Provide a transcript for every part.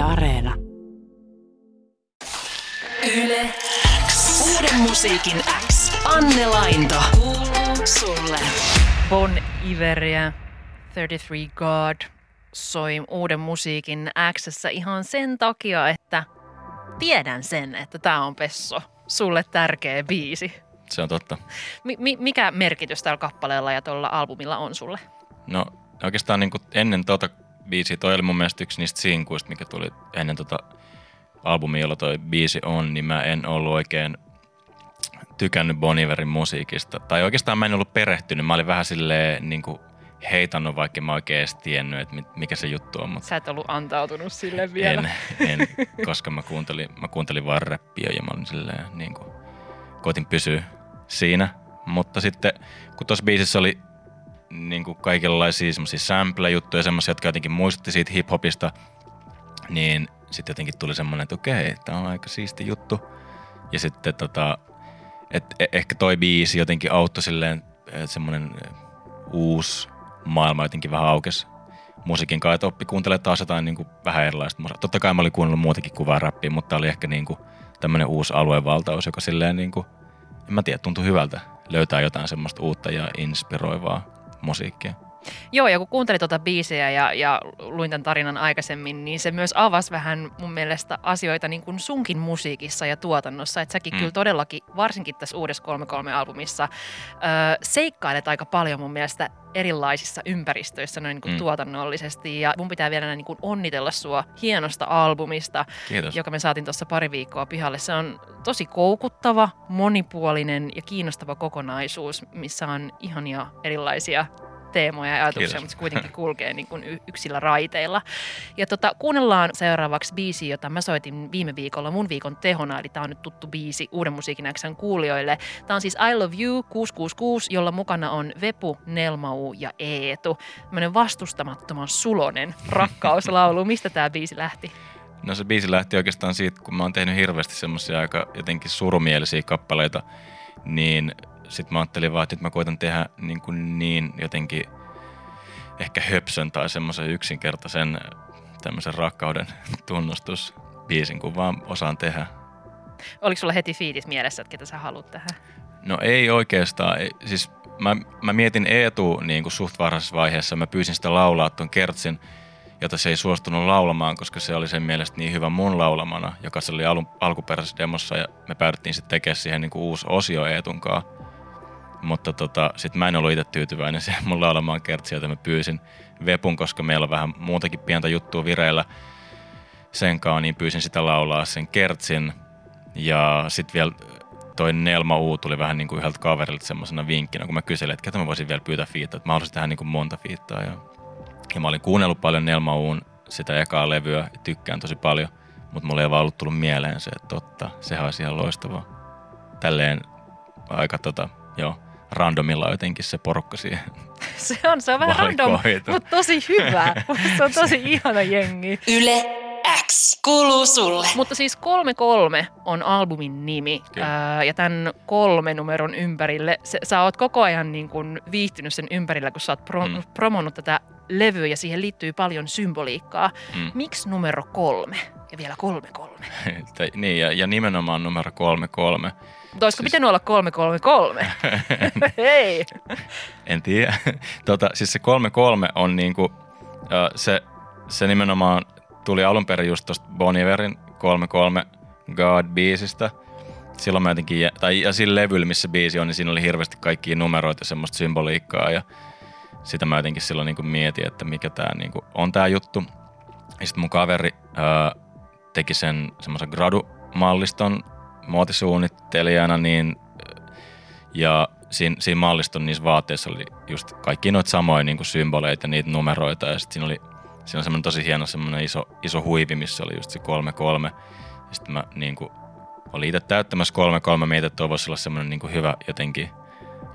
Yle Areena. Yle X. Uuden musiikin X. Anne Lainto. Kuuluu sulle. Bon Iveria 33 God soi uuden musiikin x ihan sen takia, että tiedän sen, että tämä on Pesso, sulle tärkeä biisi. Se on totta. Mi- mi- mikä merkitys tällä kappaleella ja tuolla albumilla on sulle? No oikeastaan niin kuin ennen tota biisiä, toi oli mun mielestä yksi niistä sinkuista, mikä tuli ennen tota albumia, jolla toi biisi on, niin mä en ollut oikein tykännyt Bon Iverin musiikista. Tai oikeastaan mä en ollut perehtynyt. Mä olin vähän silleen niin kuin heitannut, vaikka mä oikein edes tiennyt, että mikä se juttu on. Mutta Sä et ollut antautunut sille vielä. en, en, koska mä kuuntelin, mä kuuntelin vaan räppiä ja mä olin silleen niin kuin, koitin pysyä siinä. Mutta sitten kun tuossa biisissä oli niin kuin kaikenlaisia semmoisia sample-juttuja, semmoisia, jotka jotenkin muistutti siitä hip-hopista, niin sitten jotenkin tuli semmoinen, että okei, tämä on aika siisti juttu. Ja sitten tota, et e- ehkä toi biisi jotenkin auttoi silleen, että semmoinen uusi maailma jotenkin vähän aukesi musiikin kanssa, että oppi kuuntelemaan taas jotain niin kuin vähän erilaista musiikkia. Totta kai mä olin kuunnellut muutakin kuin vaan rappia, mutta oli ehkä niin kuin tämmöinen uusi aluevaltaus, joka silleen niin kuin, en mä tiedä, tuntui hyvältä löytää jotain semmoista uutta ja inspiroivaa musiikkia. Joo, ja kun kuuntelin tuota biisiä ja, ja luin tämän tarinan aikaisemmin, niin se myös avasi vähän mun mielestä asioita niin kuin sunkin musiikissa ja tuotannossa. Että säkin mm. kyllä todellakin, varsinkin tässä uudessa 3.3-albumissa, ö, seikkailet aika paljon mun mielestä erilaisissa ympäristöissä noin niin kuin mm. tuotannollisesti. Ja mun pitää vielä niin kuin onnitella sua hienosta albumista, Kiitos. joka me saatiin tuossa pari viikkoa pihalle. Se on tosi koukuttava, monipuolinen ja kiinnostava kokonaisuus, missä on ihania erilaisia teemoja ja ajatuksia, Kiitos. mutta se kuitenkin kulkee niin kuin yksillä raiteilla. Ja tota, kuunnellaan seuraavaksi biisi, jota mä soitin viime viikolla mun viikon tehona, eli tämä on nyt tuttu biisi Uuden musiikin Xn kuulijoille. Tämä on siis I Love You 666, jolla mukana on Vepu, Nelmau ja Eetu. Tämmöinen vastustamattoman sulonen rakkauslaulu. Mistä tämä biisi lähti? No se biisi lähti oikeastaan siitä, kun mä oon tehnyt hirveästi semmoisia aika jotenkin surumielisiä kappaleita, niin sitten mä ajattelin vaan, että nyt mä koitan tehdä niin, kuin niin jotenkin ehkä höpsön tai semmoisen yksinkertaisen tämmöisen rakkauden tunnustusbiisin, kun vaan osaan tehdä. Oliko sulla heti fiitis mielessä, että ketä sä haluat tähän? No ei oikeastaan. Siis mä, mä mietin Eetu niin kuin suht varhaisessa vaiheessa. Mä pyysin sitä laulaa tuon kertsin, jota se ei suostunut laulamaan, koska se oli sen mielestä niin hyvä mun laulamana, joka se oli alun, alkuperäisessä demossa ja me päädyttiin sitten tekemään siihen niin kuin uusi osio Eetunkaan. Mutta tota, sitten mä en ollut itse tyytyväinen siihen mun laulamaan kertsiä, jota mä pyysin Vepun, koska meillä on vähän muutakin pientä juttua vireillä sen kanssa, niin pyysin sitä laulaa sen kertsin. Ja sitten vielä toi Nelma U tuli vähän niin kuin yhdeltä kaverilta semmoisena vinkkinä, kun mä kyselin, että ketä mä voisin vielä pyytää fiittaa, että mä haluaisin tehdä niin kuin monta fiittaa. Ja, ja mä olin kuunnellut paljon Nelma Uun sitä ekaa levyä ja tykkään tosi paljon, mutta mulla ei vaan ollut tullut mieleen se, että totta, sehän olisi ihan loistavaa. Tälleen aika tota, joo, randomilla jotenkin se porukka siihen. Se on, se on vähän random, mutta tosi hyvä. se on tosi ihana jengi. Yle X. Kuuluu sulle. Mutta siis 33 on albumin nimi ää, ja tämän kolme numeron ympärille, se, sä oot koko ajan niin kuin viihtynyt sen ympärillä, kun sä oot pro, mm. promonnut tätä levyä ja siihen liittyy paljon symboliikkaa. Mm. Miksi numero kolme ja vielä kolme kolme? Niin, ja, ja nimenomaan numero 33. Mutta olisiko Siis- pitänyt olla kolme kolme kolme? Hei! En tiedä. Tota, siis se 33 on niinku, se, se nimenomaan tuli alun perin just tosta Bon Iverin 33 God-biisistä. Silloin mä jotenkin, tai ja sillä levyllä, missä biisi on, niin siinä oli hirveästi kaikkia numeroita ja semmoista symboliikkaa ja sitä mä jotenkin silloin niinku mietin, että mikä tää niinku on tää juttu. Ja sitten mun kaveri ö, teki sen semmoisen gradu-malliston muotisuunnittelijana, niin ja siinä, siinä malliston niissä vaatteissa oli just kaikki noita samoja niin symboleita ja niitä numeroita. Ja sitten siinä oli, siinä oli semmoinen tosi hieno semmoinen iso, iso huivi, missä oli just se 3-3. Ja sitten mä niin kuin, olin itse täyttämässä 3-3. Mietin, että toi voisi olla semmoinen niin kuin hyvä jotenkin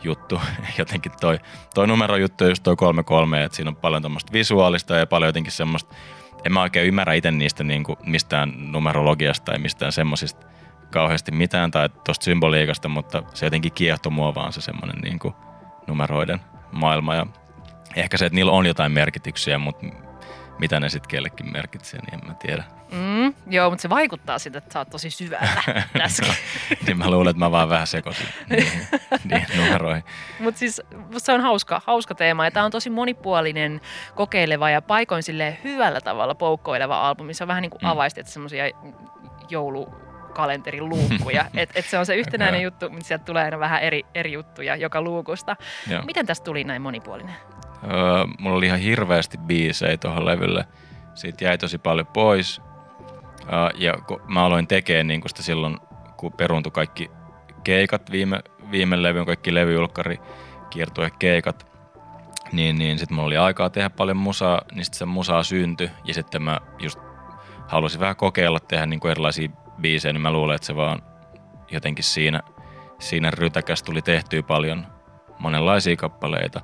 juttu. jotenkin toi, toi numerojuttu on just toi 3-3, että siinä on paljon tämmöistä visuaalista ja paljon jotenkin semmoista, en mä oikein ymmärrä itse niistä niin kuin mistään numerologiasta tai mistään semmoisista kauheasti mitään tai tuosta symboliikasta, mutta se jotenkin kiehtoi mua vaan se semmoinen niin numeroiden maailma. Ja ehkä se, että niillä on jotain merkityksiä, mutta mitä ne sitten kellekin merkitsee, niin en mä tiedä. Mm, joo, mutta se vaikuttaa siltä, että sä oot tosi syvällä tässä. niin mä luulen, että mä vaan vähän sekoisin niihin, niihin numeroihin. Mutta siis se on hauska, hauska teema ja tämä on tosi monipuolinen, kokeileva ja paikoin silleen hyvällä tavalla poukkoileva albumi. Se on vähän niin kuin Mm. avaisit semmoisia joulukalenterin luukkuja. et, et se on se yhtenäinen juttu, mutta sieltä tulee aina vähän eri, eri juttuja joka luukusta. Joo. Miten tästä tuli näin monipuolinen? Öö, mulla oli ihan hirveästi biisejä tuohon levylle. Siitä jäi tosi paljon pois. Öö, ja kun mä aloin tekemään niin sitä silloin, kun peruuntui kaikki keikat, viime, viime levyn kaikki levyjulkkari, kiertue keikat, niin, niin sitten mulla oli aikaa tehdä paljon musaa, niin sitten se musaa syntyi. Ja sitten mä just halusin vähän kokeilla tehdä niin kuin erilaisia biisejä, niin mä luulen, että se vaan jotenkin siinä, siinä rytäkäs tuli tehtyä paljon monenlaisia kappaleita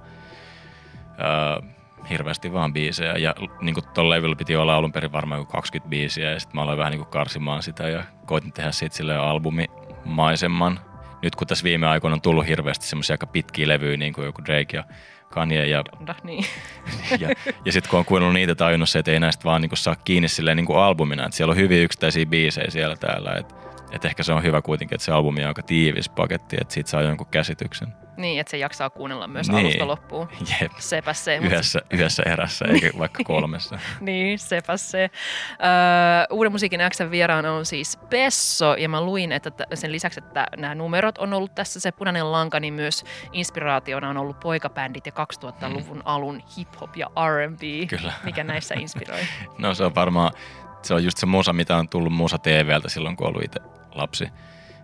öö, hirveästi vaan biisejä. Ja niin kuin tuolla levyllä piti olla alun perin varmaan joku 20 biisiä ja sitten mä aloin vähän niin kuin karsimaan sitä ja koitin tehdä siitä sille albumimaisemman. Nyt kun tässä viime aikoina on tullut hirveästi semmoisia aika pitkiä levyjä, niin kuin joku Drake ja Kanye ja, Donda, niin. ja, ja sitten kun on kuunnellut niitä tajunnut se, että ei näistä vaan niin kuin saa kiinni silleen niin kuin albumina, että siellä on hyvin yksittäisiä biisejä siellä täällä, että et ehkä se on hyvä kuitenkin, että se albumi on aika tiivis paketti, että siitä saa jonkun käsityksen. niin, että se jaksaa kuunnella myös Niin. alusta loppuun. Jep, Sepä se. yhdessä, yhdessä erässä eikä vaikka kolmessa. Niin, sepä se. Öö, Uuden musiikin Xn vieraana on siis Pesso, ja mä luin, että sen lisäksi, että nämä numerot on ollut tässä se punainen lanka, niin myös inspiraationa on ollut poikabändit ja 2000-luvun alun hip-hop ja R&B. Kyllä. Mikä näissä inspiroi? No se on varmaan, se on just se musa, mitä on tullut musa TVltä silloin, kun ollut itse lapsi.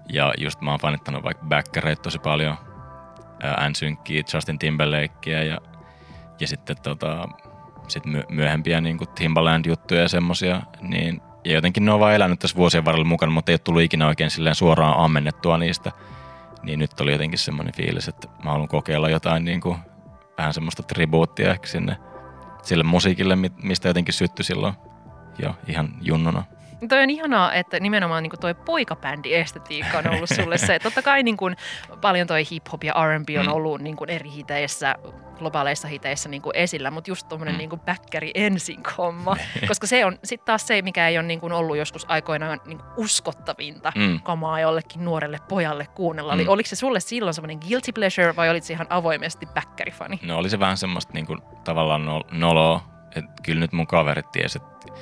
Ja just mä oon fanittanut vaikka Backereita tosi paljon, N-Synkkiä, Justin Timberlakea ja, ja sitten tota, sit my, myöhempiä niin Timbaland-juttuja ja semmosia, niin ja jotenkin ne on vaan elänyt tässä vuosien varrella mukana, mutta ei ole tullut ikinä oikein silleen suoraan ammennettua niistä. Niin nyt oli jotenkin semmoinen fiilis, että mä haluan kokeilla jotain niin kuin, vähän semmoista tribuuttia ehkä sinne sille musiikille, mi- mistä jotenkin syttyi silloin jo ihan junnuna. Toi on ihanaa, että nimenomaan niin toi poikabändi-estetiikka on ollut sulle se. Totta kai niin kuin, paljon toi hip-hop ja R&B on Mm. ollut niin kuin eri hiteissä, globaaleissa hiteissä niin kuin esillä, mutta just tuommoinen Mm. niin kuin bäkkäri ensin homma. koska se on sitten taas se, mikä ei ole niin kuin ollut joskus aikoinaan niin kuin uskottavinta Mm. kamaa jollekin nuorelle pojalle kuunnella. Eli Mm. oliko se sulle silloin semmoinen guilty pleasure vai olit se ihan avoimesti bäkkärifani? No oli se vähän semmoista niin kuin, tavallaan nol- noloa, että kyllä nyt mun kaverit tiesi, että,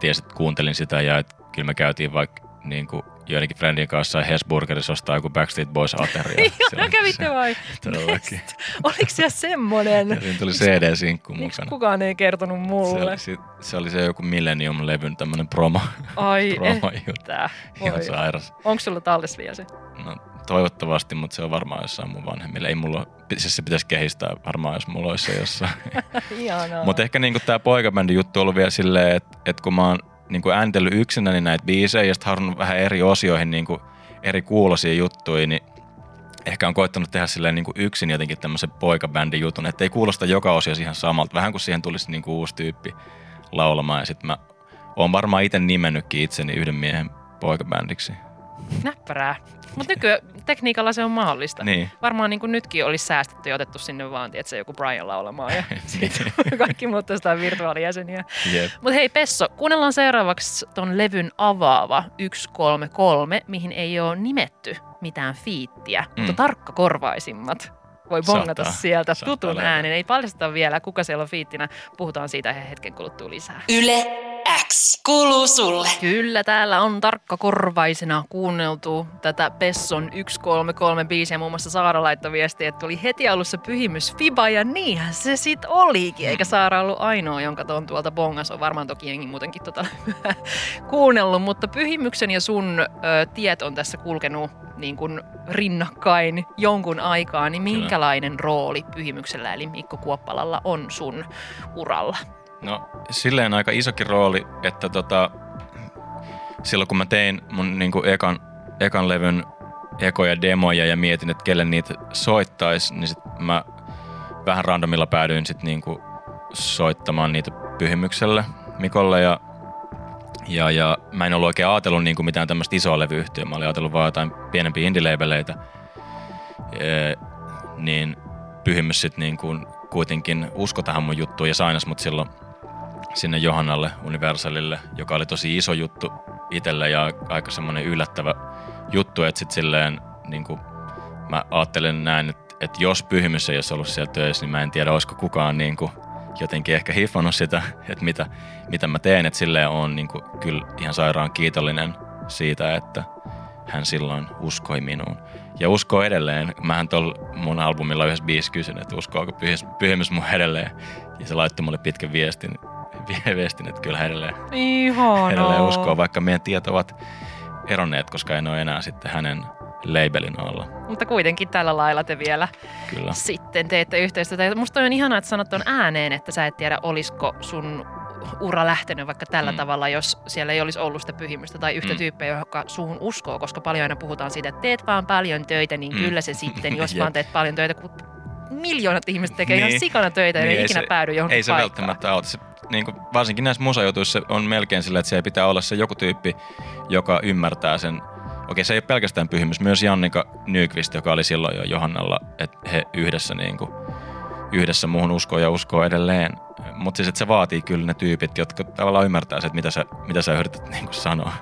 tiesi, että kuuntelin sitä ja että kyllä me käytiin vaikka niin kuin, joidenkin friendin kanssa ja Hesburgerissa ostaa joku Backstreet Boys ateria. Joo, kävitte vai? Todellakin. Oliko siellä semmonen? Ja siinä tuli CD-sinkku Miksi mukana. kukaan ei kertonut Se mulle? oli, se, se oli se joku Millennium-levyn tämmönen promo, Ai promo-juttu. että. Ihan sairas. Onko sulla talles vielä se? No, toivottavasti, mutta se on varmaan jossain mun vanhemmille. Ei mulla, siis se pitäisi kehistää varmaan, jos mulla olisi se jossain. Mutta ehkä niinku tämä poikabändi juttu on ollut vielä silleen, että et kun mä oon niinku ääntellyt yksinäni näitä biisejä ja sitten vähän eri osioihin niinku eri kuulosia juttuja, niin ehkä on koittanut tehdä silleen niinku yksin jotenkin tämmöisen poikabändin jutun, että ei kuulosta joka osio ihan samalta. Vähän kuin siihen tulisi niinku uusi tyyppi laulamaan ja sitten mä oon varmaan itse nimennytkin itseni yhden miehen poikabändiksi. Näppärää. Mutta nykyään tekniikalla se on mahdollista. Niin. Varmaan niin kuin nytkin olisi säästetty ja otettu sinne vaan, se joku Brian laulamaan ja Niin. sitten kaikki muut on virtuaalijäseniä. Mutta hei Pesso, kuunnellaan seuraavaksi ton levyn avaava 133, mihin ei ole nimetty mitään fiittiä, mm. mutta Mm. tarkkakorvaisimmat voi bongata Saattaa- sieltä saattaa tutun löytää. äänen. Ei paljasteta vielä, kuka siellä on fiittinä. Puhutaan siitä hetken kuluttua lisää. Yle X kuuluu sulle. Kyllä, täällä on tarkkakorvaisena kuunneltu tätä Pesson 133 biisiä. Muun muassa Saara laittoi viestiä, että tuli heti alussa pyhimys Fiba ja niinhän se sit olikin. Eikä Saara ollut ainoa, jonka ton tuolta bongas on varmaan toki jengi muutenkin tota kuunnellut. Mutta pyhimyksen ja sun ö, tiet on tässä kulkenut niin kuin rinnakkain jonkun aikaa. Niin Kyllä. Minkälainen rooli pyhimyksellä eli Mikko Kuoppalalla on sun uralla? No silleen aika isokin rooli, että tota, silloin kun mä tein mun niinku ekan, ekan levyn ekoja demoja ja mietin, että kelle niitä soittais, niin sit mä vähän randomilla päädyin sit niinku soittamaan niitä pyhimykselle Mikolle ja, ja, ja mä en ollut oikein ajatellut niinku mitään tämmöistä isoa levyyhtiöä. Mä olin ajatellut vaan jotain pienempiä indie-labeleitä. Niin pyhimys sit niinku kuitenkin usko tähän mun juttuun ja sainas mut silloin sinne Johannalle Universalille, joka oli tosi iso juttu itselle ja aika semmoinen yllättävä juttu, että sitten silleen niin kuin mä ajattelen näin, että, että jos pyhimys ei olisi ollut siellä töissä, niin mä en tiedä, olisiko kukaan niin kuin jotenkin ehkä hiffannut sitä, että mitä, mitä mä teen, että silleen on niin kuin kyllä ihan sairaan kiitollinen siitä, että hän silloin uskoi minuun. Ja uskoo edelleen. Mähän tuolla mun albumilla yhdessä biisi kysyn, että uskoako pyhimys mun edelleen. Ja se laittoi mulle pitkän viestin, viestin että kyllä edelleen, Ihana. edelleen uskoo, vaikka meidän tiet ovat eronneet, koska en ole enää sitten hänen labelin alla. Mutta kuitenkin tällä lailla te vielä Kyllä. sitten teette yhteistyötä. Musta on ihanaa, että sanot on ääneen, että sä et tiedä, olisiko sun ura lähtenyt vaikka tällä mm. tavalla, jos siellä ei olisi ollut sitä pyhimystä tai yhtä mm. tyyppiä, joka suhun uskoo, koska paljon aina puhutaan siitä, että teet vaan paljon töitä, niin mm. kyllä se sitten, jos vaan teet paljon töitä, kun miljoonat ihmiset tekee niin. ihan sikana töitä ja niin, ei ikinä se, päädy johonkin Ei se paikkaan. välttämättä auta. Se, niin kuin, varsinkin näissä musajutuissa on melkein sillä, että se pitää olla se joku tyyppi, joka ymmärtää sen Okei, se ei ole pelkästään pyhimys. Myös Jannika Nyqvist, joka oli silloin jo Johannalla, että he yhdessä, niin kuin, yhdessä muuhun uskoo ja uskoo edelleen. Mutta siis, että se vaatii kyllä ne tyypit, jotka tavallaan ymmärtää se, että mitä sä, mitä sä yrität niin kuin sanoa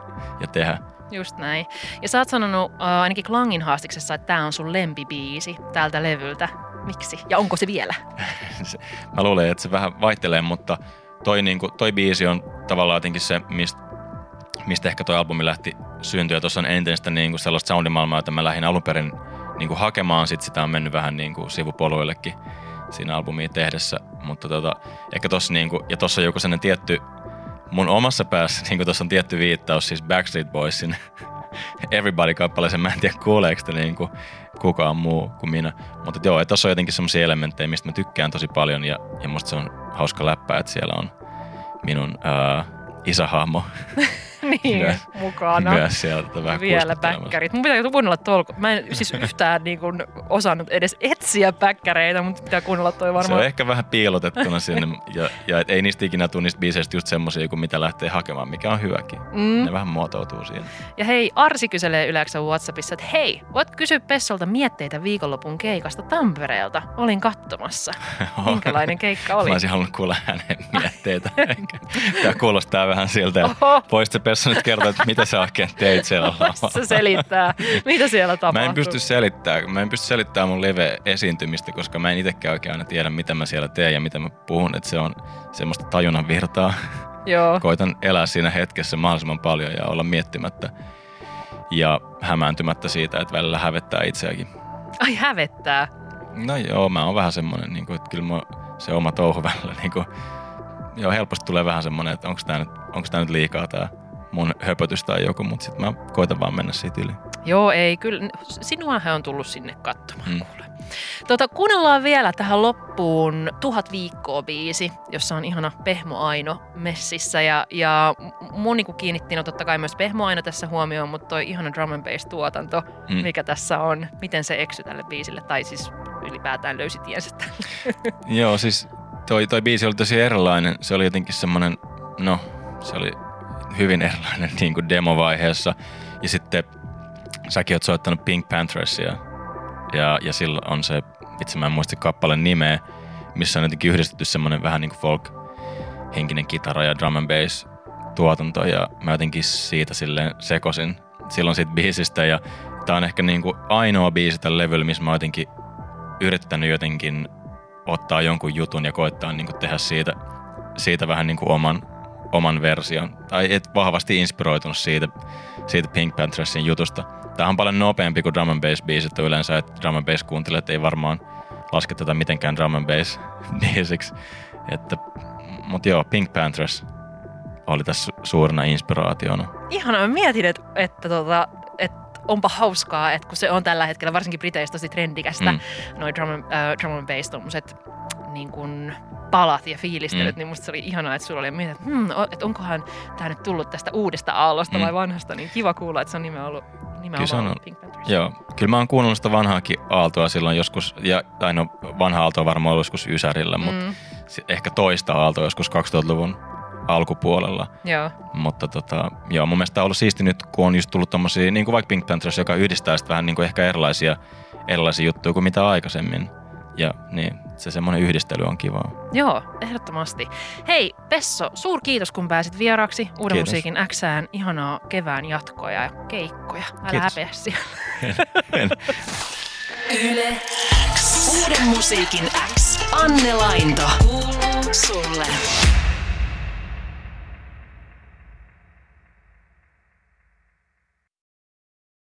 ja tehdä. Just näin. Ja sä oot sanonut uh, ainakin Klangin haastiksessa, että tämä on sun lempibiisi tältä levyltä. Miksi? Ja onko se vielä? Mä luulen, että se vähän vaihtelee, mutta toi, niin kuin, toi biisi on tavallaan jotenkin se, mistä mistä ehkä toi albumi lähti syntyä. Tuossa on eniten sitä niin kuin sellaista soundimaailmaa, jota mä lähdin alun perin niin kuin hakemaan. Sitten sitä on mennyt vähän niin kuin sivupoluillekin siinä albumia tehdessä. Mutta tota, ehkä tossa niin kuin, ja tossa on joku sellainen tietty, mun omassa päässä, niin kuin tossa on tietty viittaus siis Backstreet Boysin Everybody-kappaleeseen. Mä en tiedä kuuleeko te niin kuin kukaan muu kuin minä. Mutta joo, tuossa on jotenkin sellaisia elementtejä, mistä mä tykkään tosi paljon ja, ja musta se on hauska läppä, että siellä on minun ää, isähahmo niin, myös, mukana. Myös sieltä vähän Vielä päkkärit. Mun pitää kuunnella tolko. Mä en siis yhtään niin kuin osannut edes etsiä päkkäreitä, mutta pitää kuunnella toi varmaan. Se on ehkä vähän piilotettuna sinne. Ja, ja et ei niistä ikinä tule niistä biiseistä just semmosia kuin mitä lähtee hakemaan, mikä on hyväkin. Mm. Ne vähän muotoutuu siihen. Ja hei, Arsi kyselee yleensä Whatsappissa, että hei, voit kysyä Pessolta mietteitä viikonlopun keikasta Tampereelta. Olin katsomassa. Minkälainen keikka oli? Mä olisin halunnut kuulla hänen mietteitä. Tämä kuulostaa vähän siltä, että voisit Pessa nyt kertoa, että mitä sä oikein teit siellä lavalla. se selittää, mitä siellä tapahtuu. Mä en pysty selittämään, mä en pysty selittämään mun live-esiintymistä, koska mä en itsekään oikein aina tiedä, mitä mä siellä teen ja mitä mä puhun. Että se on semmoista tajunnan virtaa. Joo. Koitan elää siinä hetkessä mahdollisimman paljon ja olla miettimättä ja hämääntymättä siitä, että välillä hävettää itseäkin. Ai hävettää? No joo, mä oon vähän semmonen, niin kuin, että kyllä mä se oma touhu välillä, niin kuin, joo, helposti tulee vähän semmoinen, että onko tämä nyt, onks tää nyt liikaa tämä mun höpötys tai joku, mutta sitten mä koitan vaan mennä siitä yli. Joo, ei, kyllä sinuahan on tullut sinne katsomaan, mm. kuule. Tota, kuunnellaan vielä tähän loppuun Tuhat viikkoa biisi, jossa on ihana Pehmo Aino messissä. Ja, ja mun niin kiinnitti no totta kai myös Pehmo Aino tässä huomioon, mutta toi ihana drum and bass tuotanto, mm. mikä tässä on, miten se eksy tälle biisille, tai siis ylipäätään löysi tiensä Joo, siis toi, toi biisi oli tosi erilainen. Se oli jotenkin semmoinen, no, se oli hyvin erilainen niin kuin demovaiheessa. Ja sitten säkin oot soittanut Pink Panthers ja, ja silloin on se, itse mä en muista kappaleen nimeä, missä on jotenkin yhdistetty semmoinen vähän niin kuin folk henkinen kitara ja drum and bass tuotanto ja mä jotenkin siitä silleen sekosin silloin siitä biisistä ja tää on ehkä niin kuin ainoa biisi tällä levyllä, missä mä oon jotenkin yrittänyt jotenkin ottaa jonkun jutun ja koittaa niin kuin tehdä siitä, siitä vähän niin kuin oman, oman version. Tai et vahvasti inspiroitunut siitä, siitä Pink Panthersin jutusta. Tämä on paljon nopeampi kuin drum and bass biisit yleensä, että drum and bass kuuntelijat ei varmaan laske tätä mitenkään drum and bass biisiksi. Että, mutta joo, Pink Panthers oli tässä suurena inspiraationa. Ihana, mä mietin, että, että, tota, että onpa hauskaa, että kun se on tällä hetkellä varsinkin Briteistä tosi trendikästä, mm. noin drum, uh, drum and bass tommoset niin kuin palat ja fiilistelyt, mm. niin musta se oli ihanaa, että sulla oli mietin, että, hmm, että onkohan tämä nyt tullut tästä uudesta aallosta mm. vai vanhasta, niin kiva kuulla, että se on nimenomaan ollut nimenomaan kyllä on, Pink Panthers. Joo, kyllä mä oon kuunnellut sitä vanhaakin aaltoa silloin joskus, ja, tai no vanha aalto on varmaan ollut joskus Ysärillä, mm. mutta ehkä toista aaltoa joskus 2000-luvun alkupuolella. Joo. Mutta tota, joo, mun mielestä on ollut siisti nyt, kun on just tullut tommosia, niin kuin vaikka Pink Panthers, joka yhdistää sitten vähän niin kuin ehkä erilaisia, erilaisia juttuja kuin mitä aikaisemmin. Ja niin, se semmoinen yhdistely on kivaa. Joo, ehdottomasti. Hei, Pesso, suur kiitos kun pääsit vieraaksi Uuden Kiitos. musiikin Xään. Ihanaa kevään jatkoa ja keikkoja. Älä Kiitos. häpeä siellä. Yle X. Uuden musiikin X. Anne Lainto. Kuuluu sulle.